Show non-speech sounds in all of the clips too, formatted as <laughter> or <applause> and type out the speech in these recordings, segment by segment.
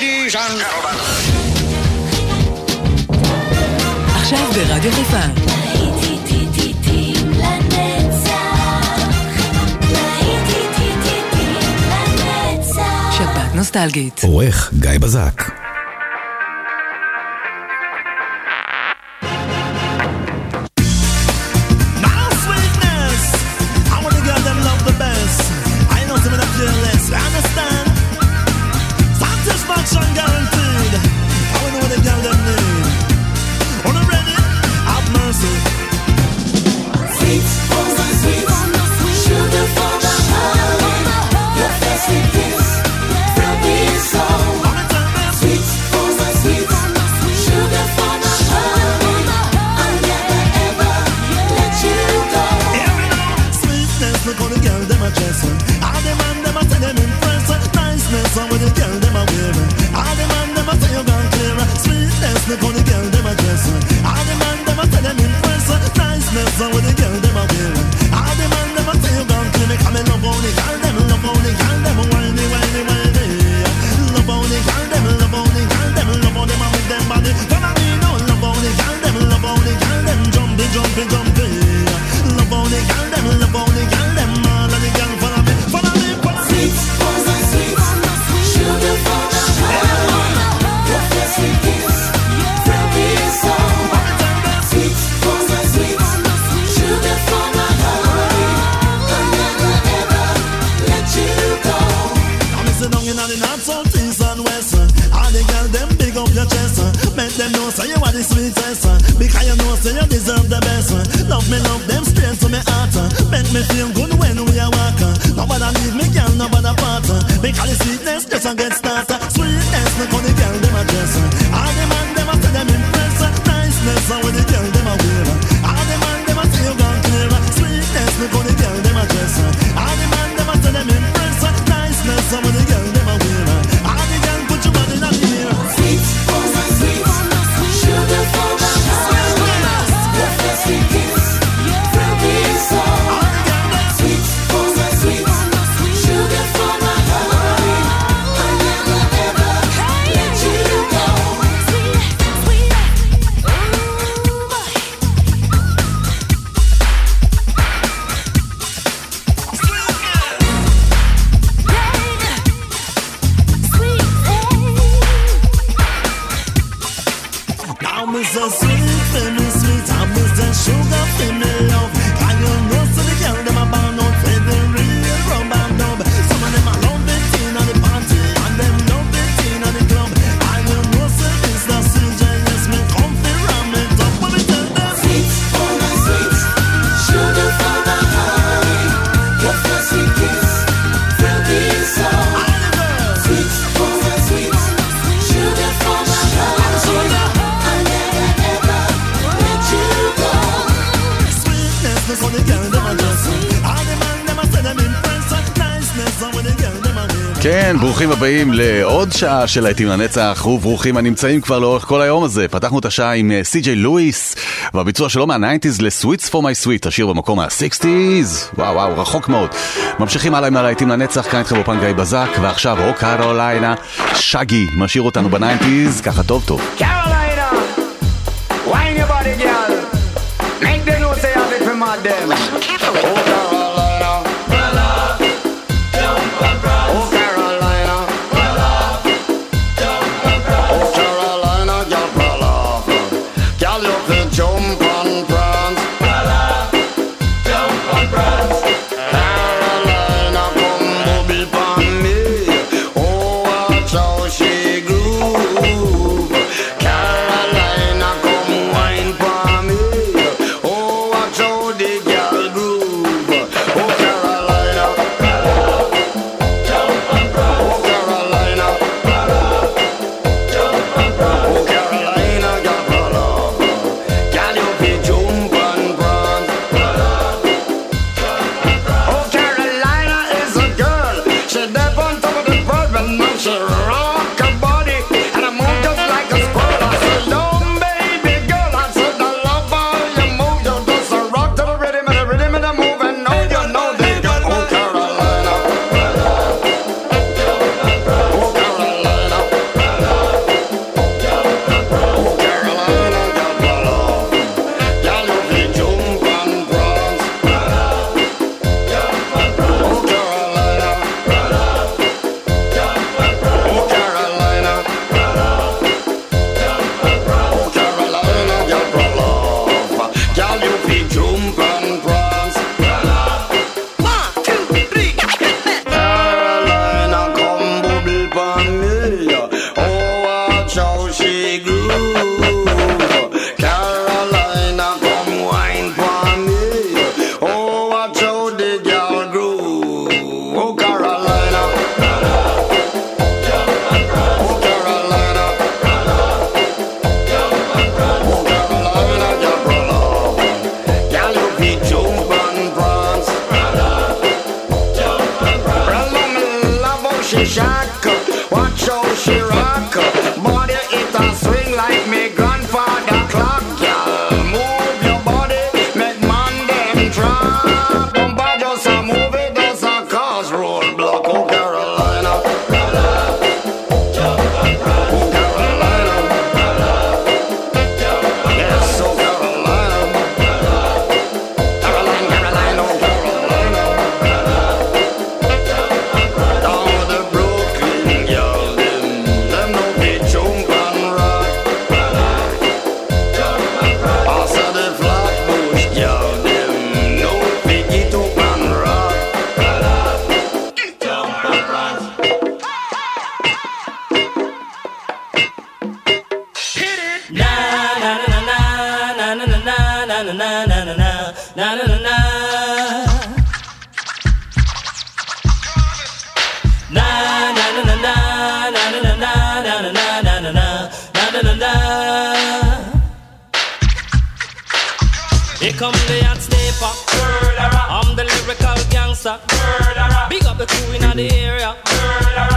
ladies and gentlemen. עכשיו ברדיו חיפה. שפעת נוסטלגית. עורך גיא בזק south, east and west. All the girls, them big up your chest. Make them know say you are the sweetest. Because you know say you deserve the best. Love me, love them straight to me heart. Make me feel good when we are walking. Nobody leave me, girl, nobody part. Because the sweetness just a get started. Sweetness, look on the girl, them a dress. All the man, them a say them impress. Niceness, when the girl, them a wear. All the man, them a say you gone clear. Sweetness, look on the girl, them a dress. כן, ברוכים הבאים לעוד שעה של להיטים לנצח, וברוכים הנמצאים כבר לאורך כל היום הזה. פתחנו את השעה עם אה, סי.ג'יי לואיס, והביצוע שלו מהניינטיז לסוויטס פור מי סוויט, השיר במקום מהסיקסטיז, וואו וואו, רחוק מאוד. ממשיכים הלאה עם הלהיטים לנצח, כאן איתכם אופן גיא בזק, ועכשיו או קרוליינה, שגי, משאיר אותנו בניינטיז, ככה טוב טוב. קרוליינה! Here come the hot sniper. I'm the lyrical gangster. Big up the crew in the area.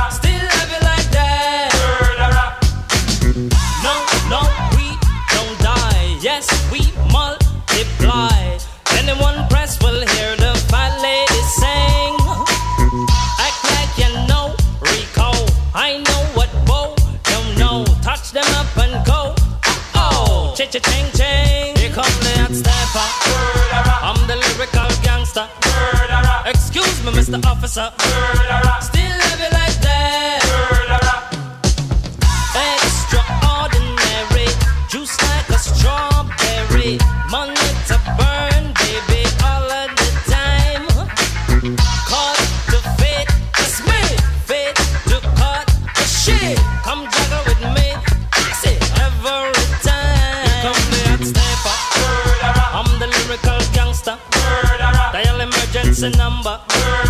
Still have it like that. No, no, we don't die. Yes, we multiply. Anyone ching ching. Here come the hot stepper. I'm the lyrical gangster. Excuse me, Mr. Officer. Still a number.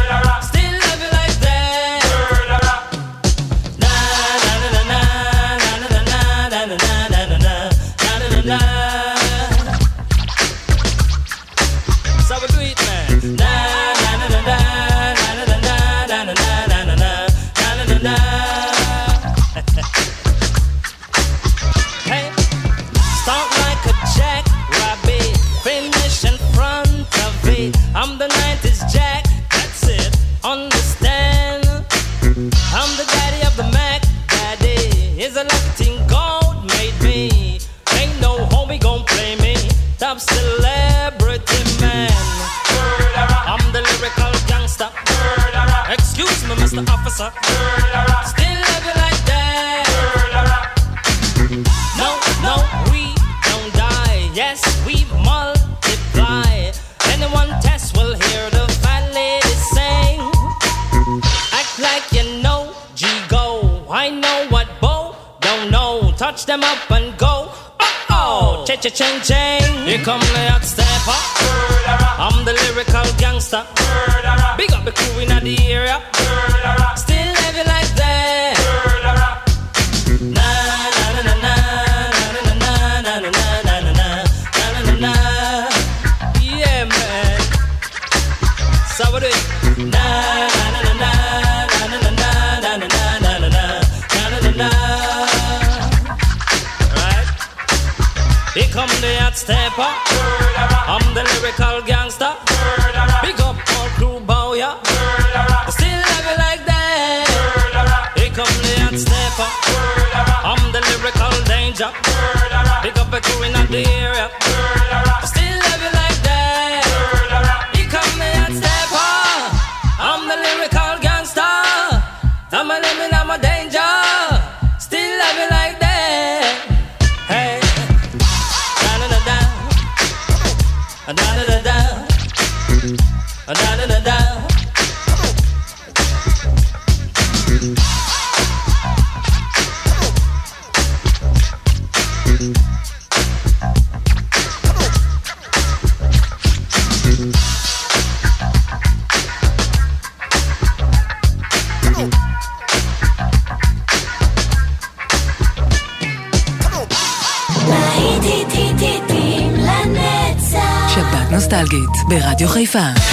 Officer. Still love you like that. No, no, we don't die. Yes, we multiply. Anyone test will hear the fat lady sing. Act like you know G go. I know what Bo don't know. Touch them up and go. Oh oh, cha cha ching ching. Here come the hot. I'm the lyrical gangster. Big up the crew in the area. Still have it like that. Yeah, man. So. Right. Here come the hot stepper. I'm the lyrical gangster. Big up all crew bow ya. Still have it like that. Here come the hot stepper. I'm the lyrical danger. Big up a crew in the area. Still ברדיו חיפה.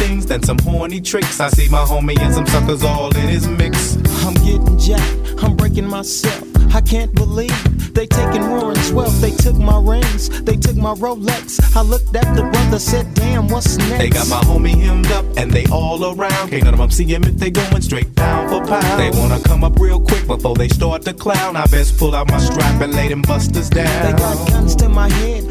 things than some horny tricks. I see my homie and some suckers all in his mix. I'm getting jacked, I'm breaking myself. I can't believe they taking Warren's wealth. They took my rings, they took my Rolex. I looked at the brother, said, damn, what's next? They got my homie hemmed up and they all around. Can't none of them see him if they going straight down for pound. They wanna come up real quick before they start to clown. I best pull out my strap and lay them busters down. They got guns to my head.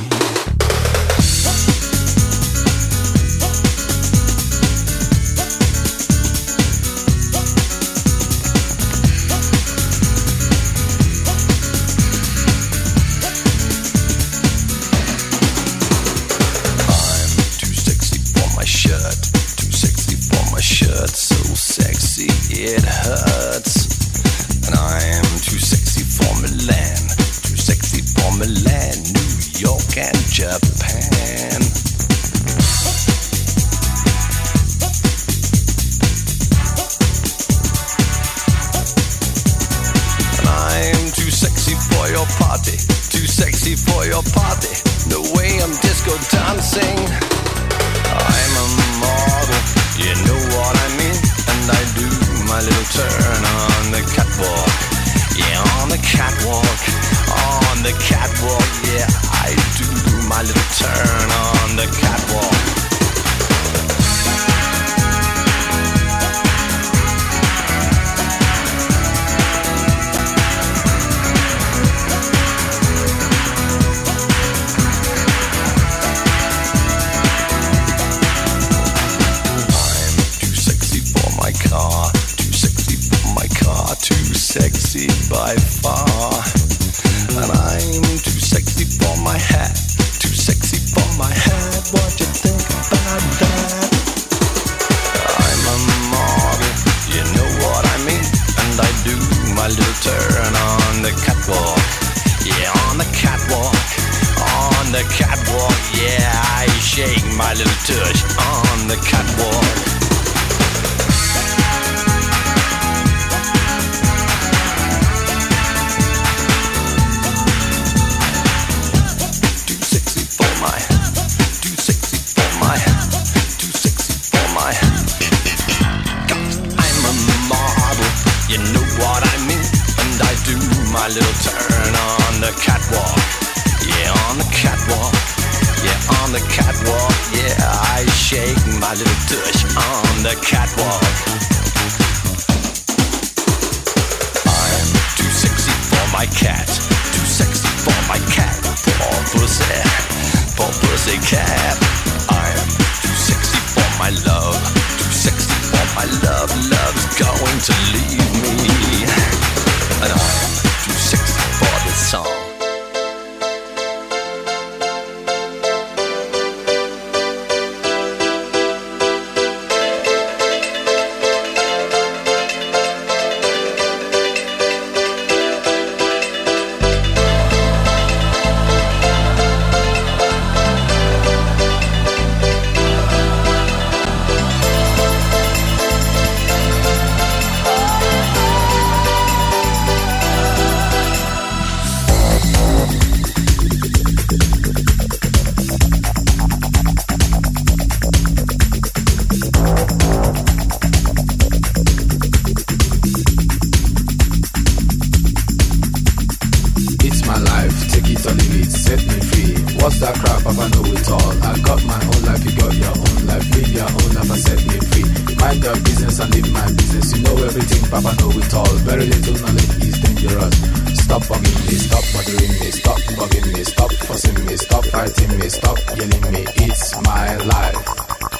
set me free. Mind your business and leave my business. You know everything, Papa know it all. Very little knowledge is dangerous. Stop bugging me, stop bothering me, stop bugging me, stop fussing me, stop fighting me, stop yelling me. It's my life.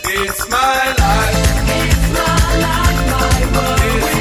It's my life. It's my life, my world.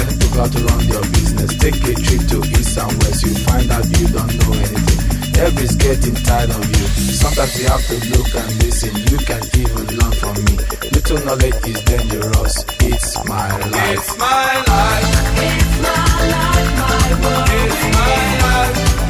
Tell people how to run business. Take a trip to east and west. You find out you don't know anything. Everybody's getting tired of you. Sometimes you have to look and listen. You can even learn from me. Little knowledge is dangerous. It's my life. It's my life. It's my life. My world. It's my life.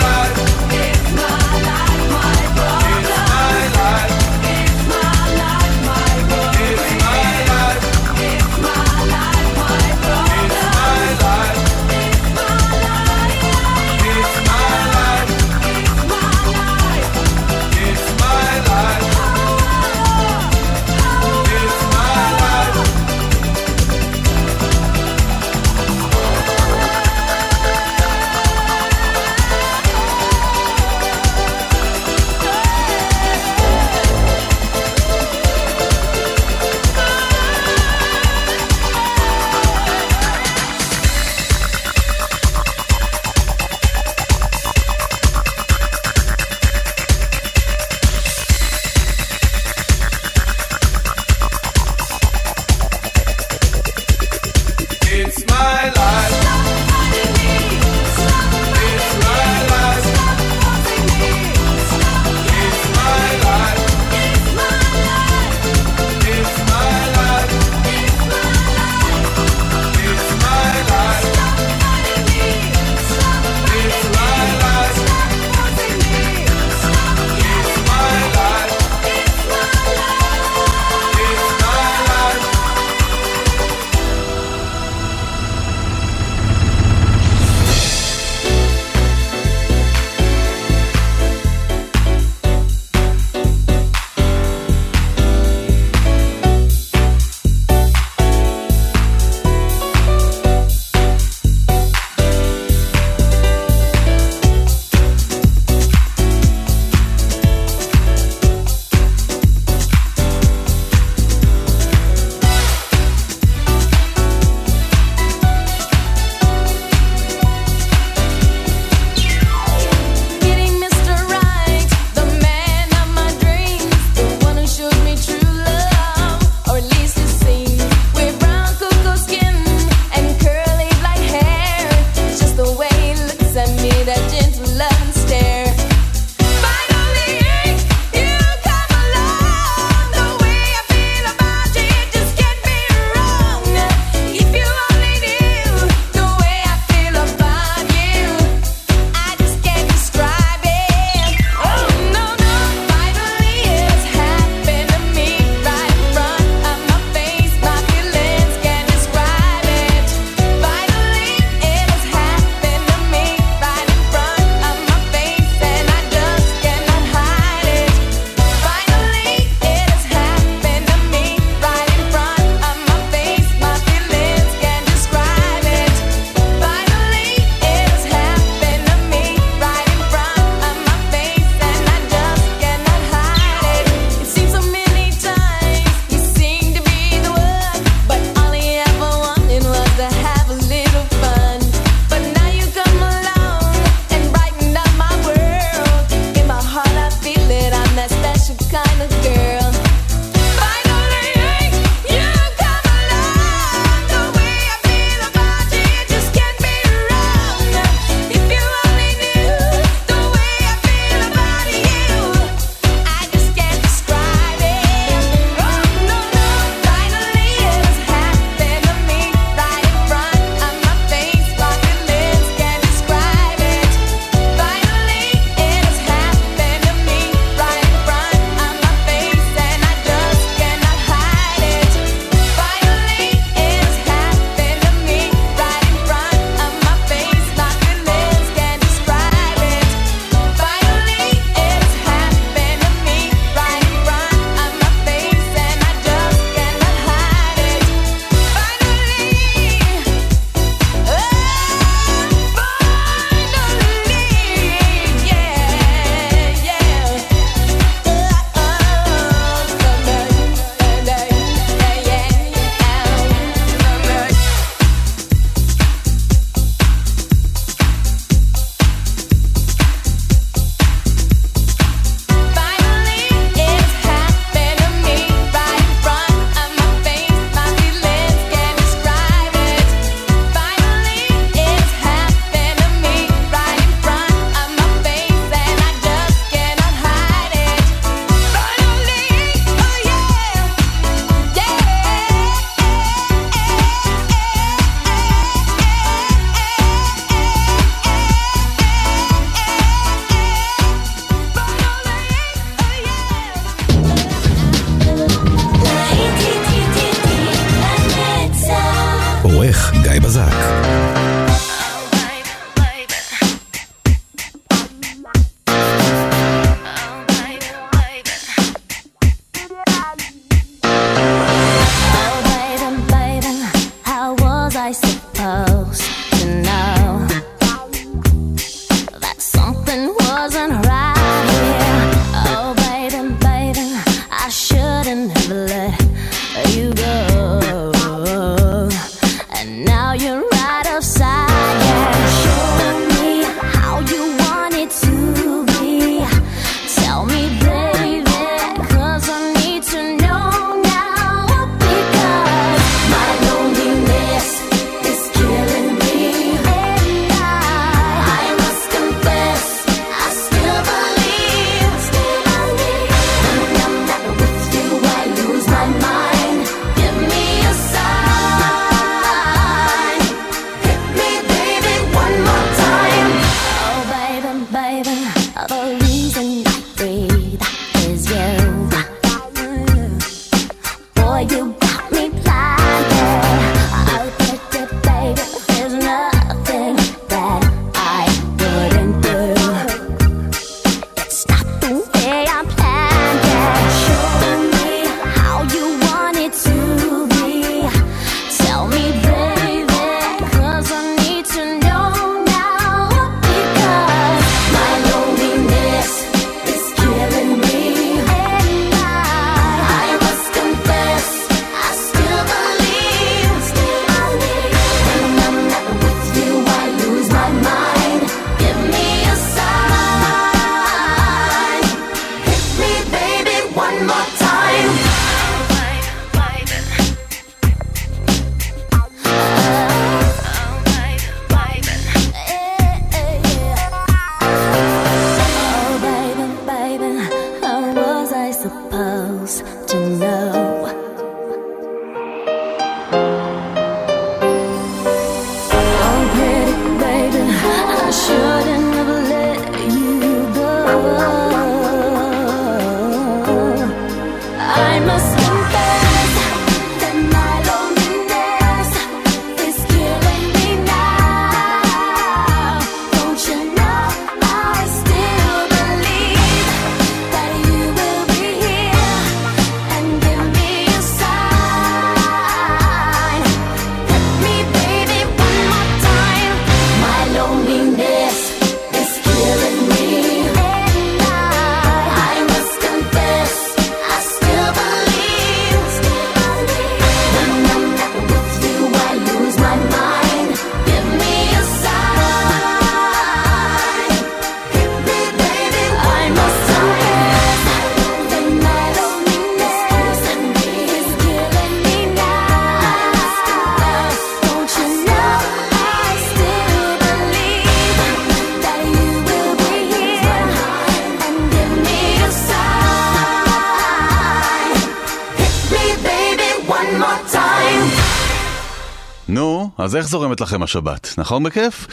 זורמת לכם השבת, נכון בכיף?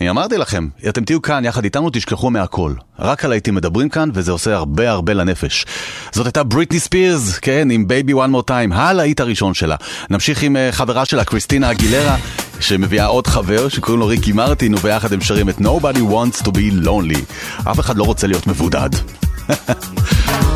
אני אמרתי לכם, אתם תהיו כאן יחד איתנו, תשכחו מהכל. רק על הייתי מדברים כאן, וזה עושה הרבה הרבה לנפש. זאת הייתה בריטני ספירס, כן, עם בייבי וואן מור טיים, הלהיט הראשון שלה. נמשיך עם אה, חברה שלה, קריסטינה אגילרה, שמביאה עוד חבר שקוראים לו ריקי מרטין, וביחד הם שרים את Nobody wants to be lonely. אף אחד לא רוצה להיות מבודד. <laughs>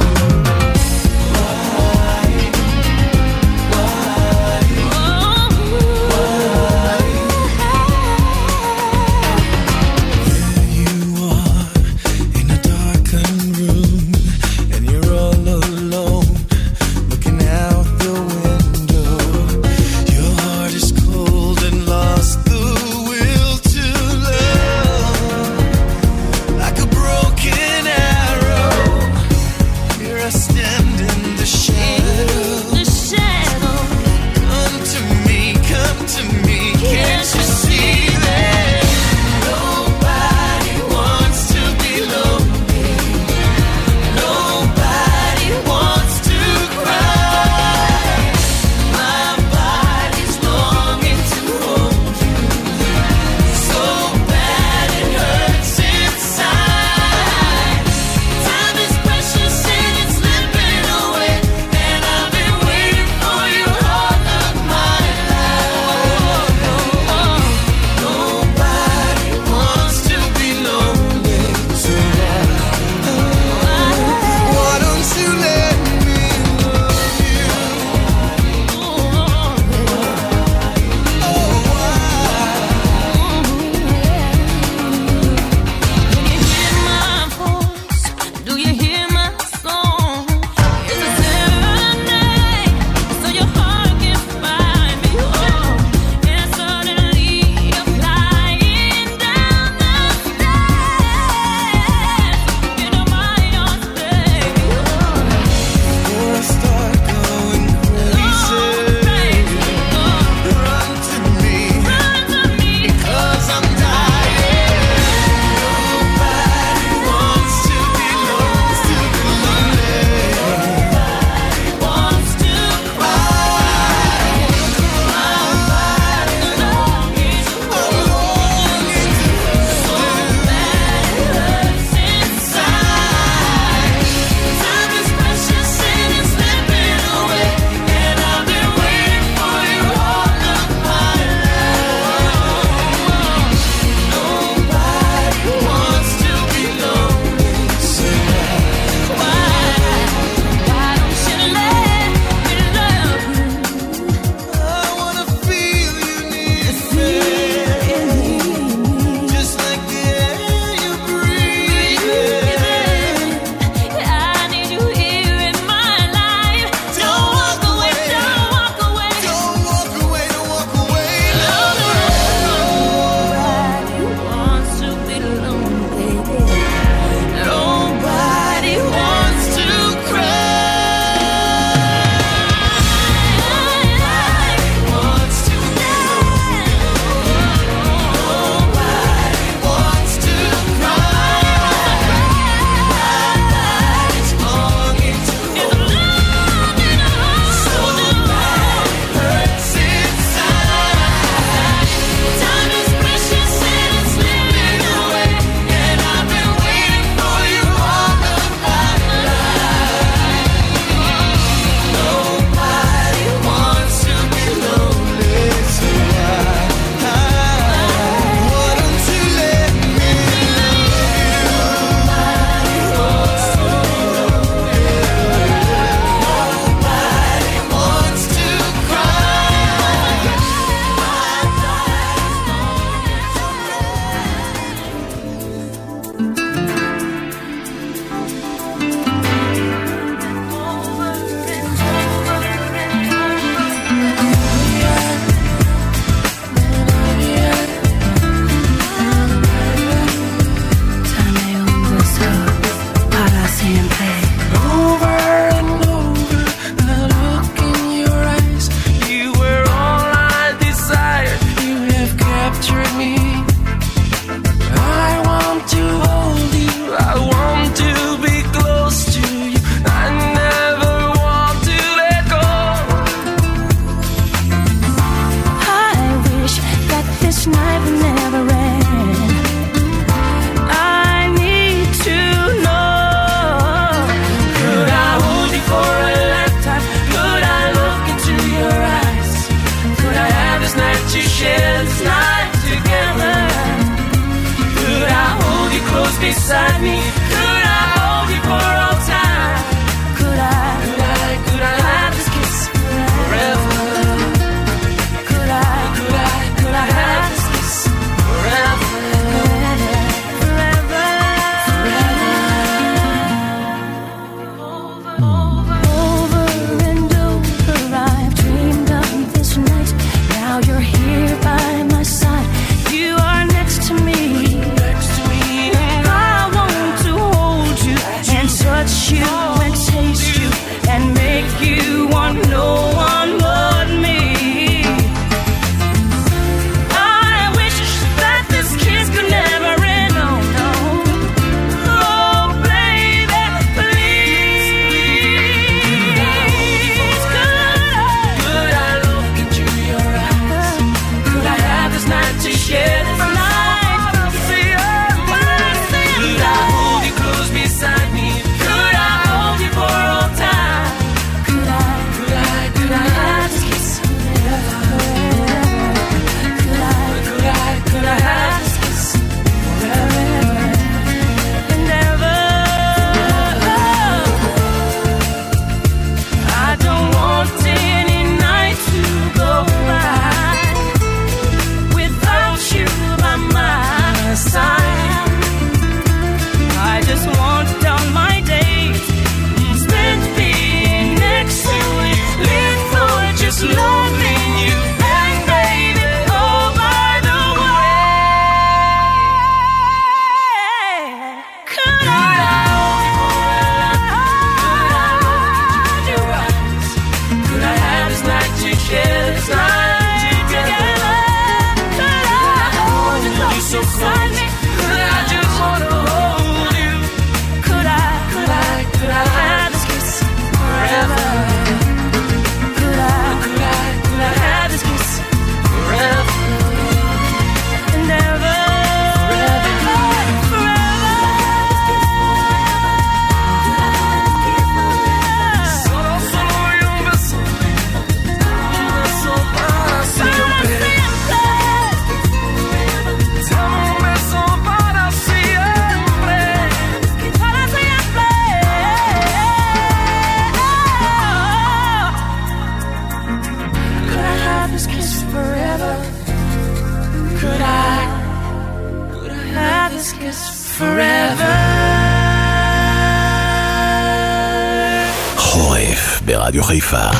préfaire.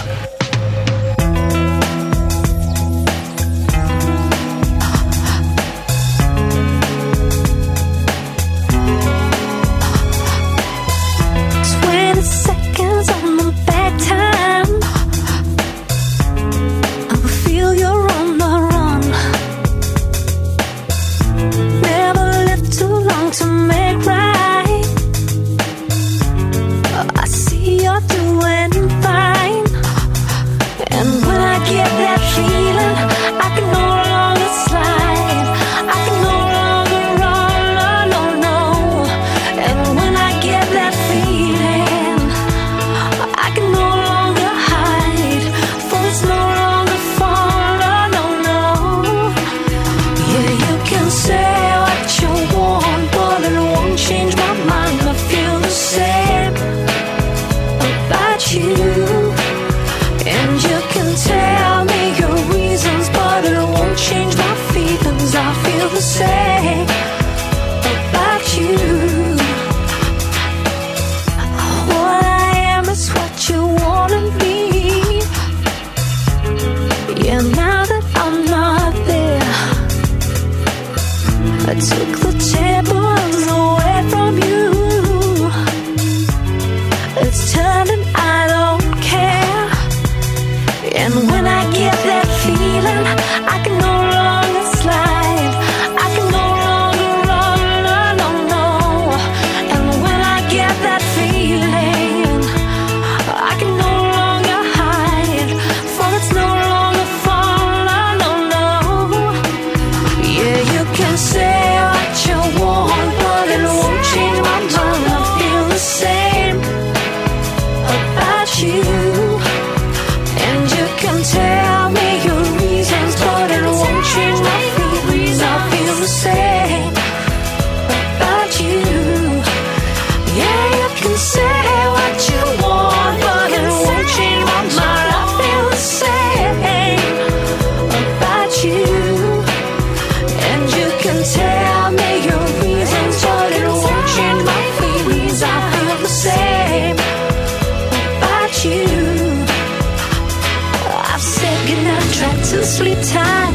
so sleep tight.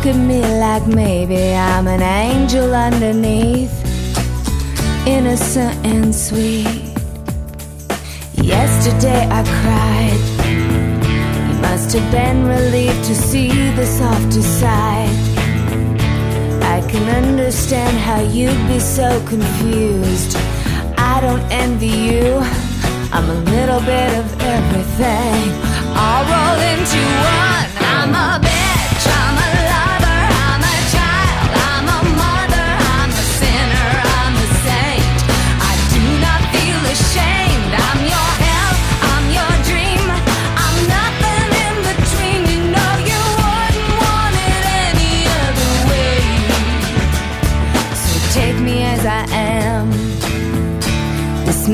look at me like maybe I'm an angel underneath, innocent and sweet. Yesterday I cried. You must have been relieved to see the softer side. I can understand how you'd be so confused. I don't envy you. I'm a little bit of everything. I'll roll into one. I'm a bitch. I'm a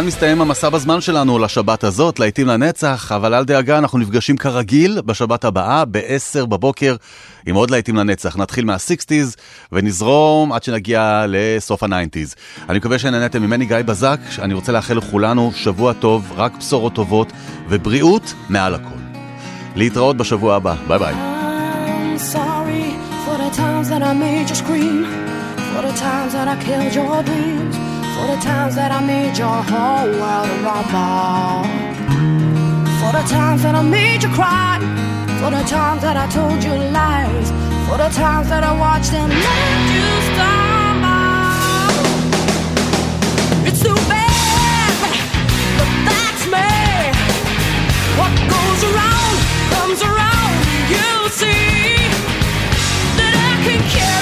כאן מסתיים המסע בזמן שלנו לשבת הזאת, להיטים לנצח, אבל אל דאגה, אנחנו נפגשים כרגיל בשבת הבאה, ב-10 בבוקר, עם עוד להיטים לנצח. נתחיל מה-60's ונזרום עד שנגיע לסוף ה-90's. אני מקווה שנהנתם ממני גיא בזק, אני רוצה לאחל לכולנו שבוע טוב, רק בשורות טובות, ובריאות מעל הכל. להתראות בשבוע הבא, ביי ביי. For the times that I made you scream, for the times that I killed your dreams, for the times that I made your whole world a rumble, for the times that I made you cry, for the times that I told you lies, for the times that I watched and let you stumble. It's too bad, but that's me. What goes around comes around. You see that I can carry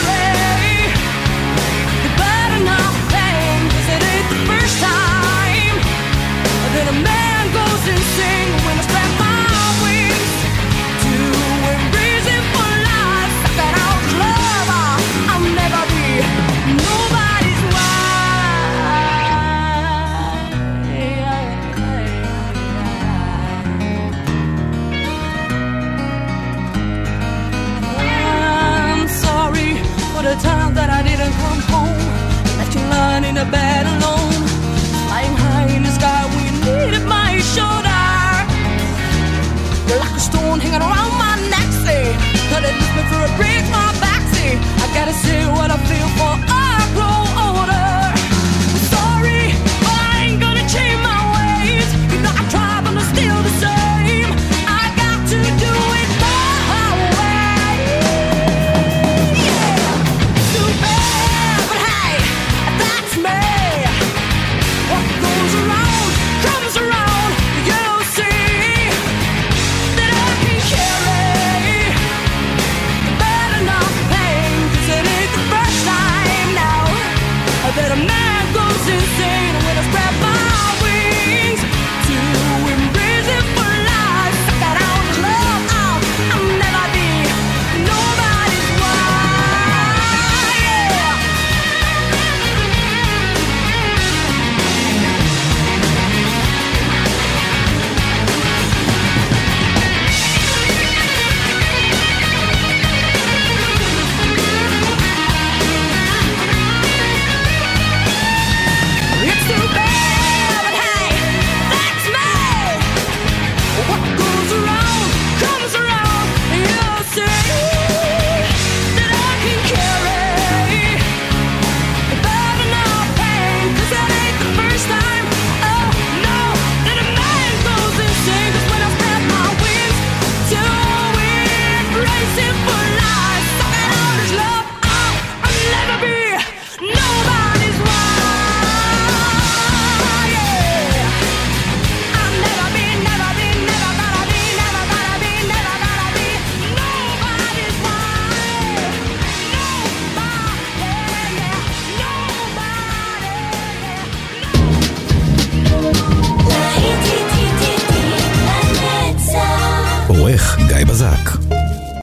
the bed alone. Flying high in the sky when you needed my shoulder. You're like a stone hanging around my neck, say. That it me for a break, my back, say. I gotta say what I feel for